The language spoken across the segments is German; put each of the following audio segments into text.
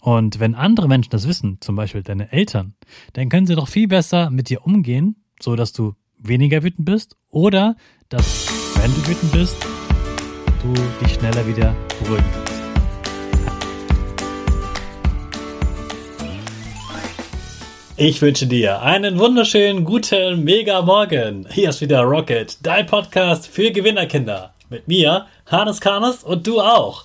Und wenn andere Menschen das wissen, zum Beispiel deine Eltern, dann können sie doch viel besser mit dir umgehen, so dass du weniger wütend bist oder dass, wenn du wütend bist, du dich schneller wieder beruhigen kannst. Ich wünsche dir einen wunderschönen, guten, mega Morgen. Hier ist wieder Rocket, dein Podcast für Gewinnerkinder. Mit mir, Hannes Karnes und du auch.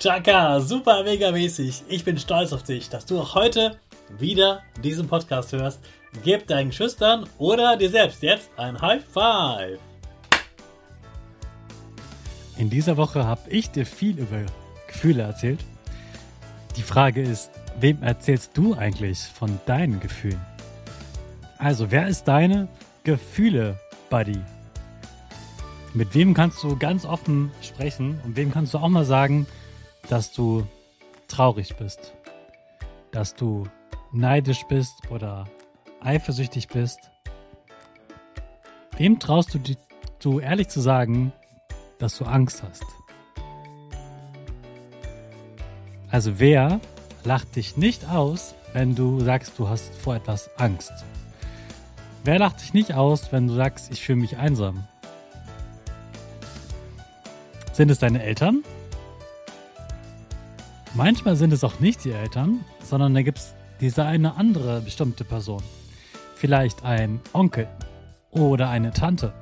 Chaka, super mega mäßig. Ich bin stolz auf dich, dass du auch heute wieder diesen Podcast hörst. Gib deinen Schüchtern oder dir selbst jetzt ein High Five. In dieser Woche habe ich dir viel über Gefühle erzählt. Die Frage ist, wem erzählst du eigentlich von deinen Gefühlen? Also, wer ist deine Gefühle-Buddy? Mit wem kannst du ganz offen sprechen und wem kannst du auch mal sagen, dass du traurig bist, dass du neidisch bist oder eifersüchtig bist. Wem traust du so ehrlich zu sagen, dass du Angst hast? Also wer lacht dich nicht aus, wenn du sagst, du hast vor etwas Angst? Wer lacht dich nicht aus, wenn du sagst, ich fühle mich einsam? Sind es deine Eltern? Manchmal sind es auch nicht die Eltern, sondern da gibt es diese eine andere bestimmte Person. Vielleicht ein Onkel oder eine Tante.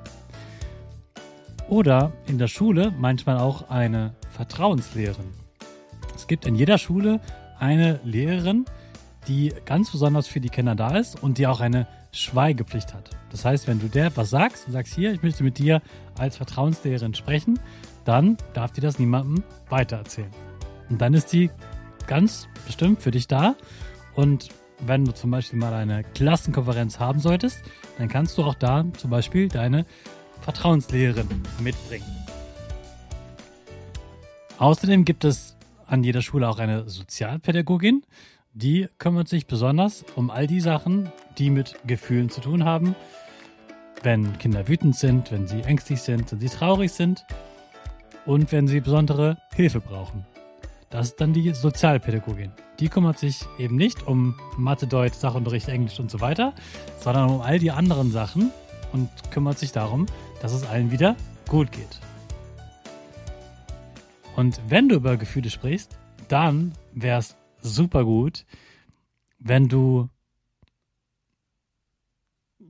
Oder in der Schule manchmal auch eine Vertrauenslehrerin. Es gibt in jeder Schule eine Lehrerin, die ganz besonders für die Kinder da ist und die auch eine Schweigepflicht hat. Das heißt, wenn du der was sagst und sagst, hier, ich möchte mit dir als Vertrauenslehrerin sprechen, dann darf die das niemandem weitererzählen. Und dann ist die ganz bestimmt für dich da. Und wenn du zum Beispiel mal eine Klassenkonferenz haben solltest, dann kannst du auch da zum Beispiel deine Vertrauenslehrerin mitbringen. Außerdem gibt es an jeder Schule auch eine Sozialpädagogin, die kümmert sich besonders um all die Sachen, die mit Gefühlen zu tun haben. Wenn Kinder wütend sind, wenn sie ängstlich sind, wenn sie traurig sind und wenn sie besondere Hilfe brauchen. Das ist dann die Sozialpädagogin. Die kümmert sich eben nicht um Mathe, Deutsch, Sachunterricht, Englisch und so weiter, sondern um all die anderen Sachen und kümmert sich darum, dass es allen wieder gut geht. Und wenn du über Gefühle sprichst, dann wäre es super gut, wenn du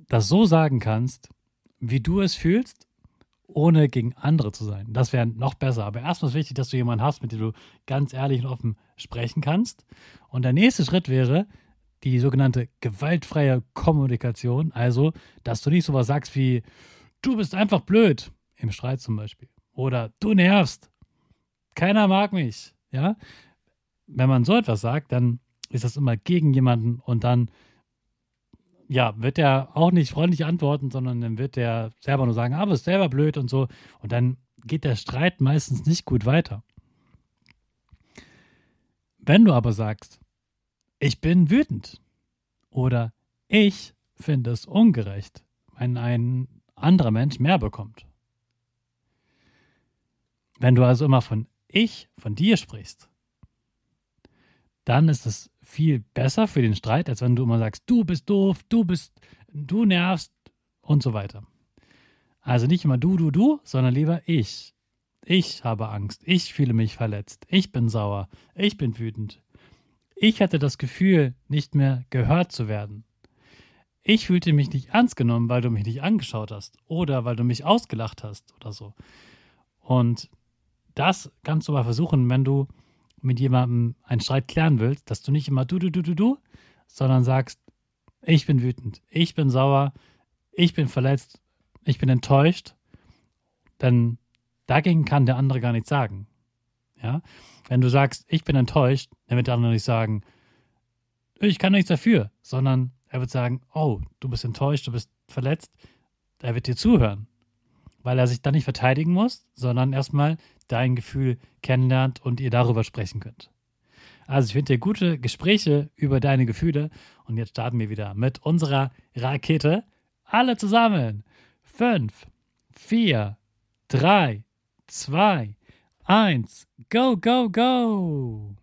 das so sagen kannst, wie du es fühlst, ohne gegen andere zu sein. Das wäre noch besser. Aber erstmal ist wichtig, dass du jemanden hast, mit dem du ganz ehrlich und offen sprechen kannst. Und der nächste Schritt wäre die sogenannte gewaltfreie Kommunikation. Also, dass du nicht sowas sagst wie, du bist einfach blöd, im Streit zum Beispiel. Oder du nervst. Keiner mag mich. Ja? Wenn man so etwas sagt, dann ist das immer gegen jemanden und dann ja, wird der auch nicht freundlich antworten, sondern dann wird der selber nur sagen, aber ah, ist selber blöd und so. Und dann geht der Streit meistens nicht gut weiter. Wenn du aber sagst, ich bin wütend oder ich finde es ungerecht, wenn ein anderer Mensch mehr bekommt. Wenn du also immer von ich, von dir sprichst, dann ist es viel besser für den Streit, als wenn du immer sagst, du bist doof, du bist, du nervst und so weiter. Also nicht immer du, du, du, sondern lieber ich. Ich habe Angst, ich fühle mich verletzt, ich bin sauer, ich bin wütend. Ich hatte das Gefühl, nicht mehr gehört zu werden. Ich fühlte mich nicht ernst genommen, weil du mich nicht angeschaut hast oder weil du mich ausgelacht hast oder so. Und das kannst du mal versuchen, wenn du mit jemandem einen Streit klären willst, dass du nicht immer du, du, du, du, du, sondern sagst, ich bin wütend, ich bin sauer, ich bin verletzt, ich bin enttäuscht, denn dagegen kann der andere gar nichts sagen. Ja? Wenn du sagst, ich bin enttäuscht, dann wird der andere nicht sagen, ich kann nichts dafür, sondern er wird sagen, oh, du bist enttäuscht, du bist verletzt. Er wird dir zuhören, weil er sich dann nicht verteidigen muss, sondern erstmal dein Gefühl kennenlernt und ihr darüber sprechen könnt. Also ich wünsche dir gute Gespräche über deine Gefühle und jetzt starten wir wieder mit unserer Rakete. Alle zusammen. Fünf, vier, drei, zwei, eins, go, go, go!